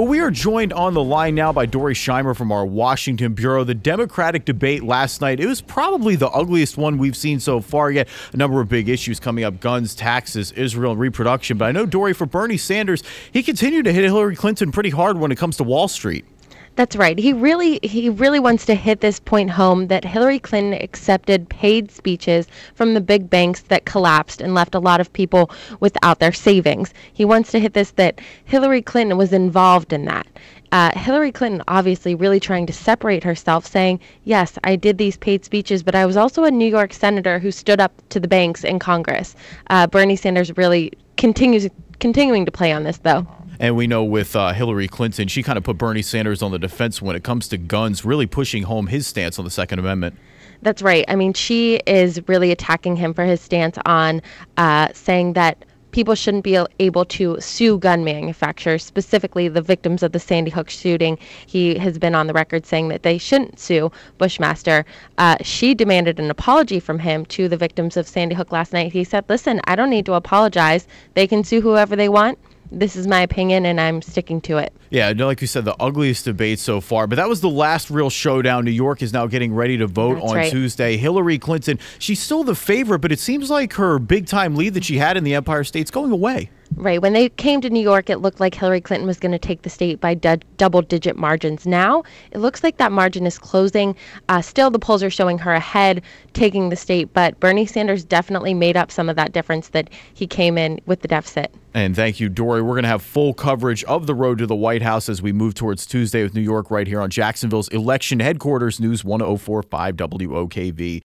But we are joined on the line now by Dori Scheimer from our Washington Bureau. The Democratic debate last night, it was probably the ugliest one we've seen so far yet. A number of big issues coming up guns, taxes, Israel, and reproduction. But I know, Dori, for Bernie Sanders, he continued to hit Hillary Clinton pretty hard when it comes to Wall Street. That's right. He really he really wants to hit this point home that Hillary Clinton accepted paid speeches from the big banks that collapsed and left a lot of people without their savings. He wants to hit this that Hillary Clinton was involved in that. Uh, Hillary Clinton obviously really trying to separate herself, saying, Yes, I did these paid speeches, but I was also a New York senator who stood up to the banks in Congress. Uh, Bernie Sanders really continues continuing to play on this, though. And we know with uh, Hillary Clinton, she kind of put Bernie Sanders on the defense when it comes to guns, really pushing home his stance on the Second Amendment. That's right. I mean, she is really attacking him for his stance on uh, saying that people shouldn't be able to sue gun manufacturers, specifically the victims of the Sandy Hook shooting. He has been on the record saying that they shouldn't sue Bushmaster. Uh, she demanded an apology from him to the victims of Sandy Hook last night. He said, Listen, I don't need to apologize. They can sue whoever they want this is my opinion and I'm sticking to it. Yeah, like you said, the ugliest debate so far. But that was the last real showdown. New York is now getting ready to vote That's on right. Tuesday. Hillary Clinton, she's still the favorite, but it seems like her big time lead that she had in the Empire State's going away. Right. When they came to New York, it looked like Hillary Clinton was going to take the state by du- double digit margins. Now, it looks like that margin is closing. Uh, still, the polls are showing her ahead, taking the state, but Bernie Sanders definitely made up some of that difference that he came in with the deficit. And thank you, Dory. We're going to have full coverage of the road to the White House as we move towards Tuesday with New York right here on Jacksonville's election headquarters, News 1045 WOKV.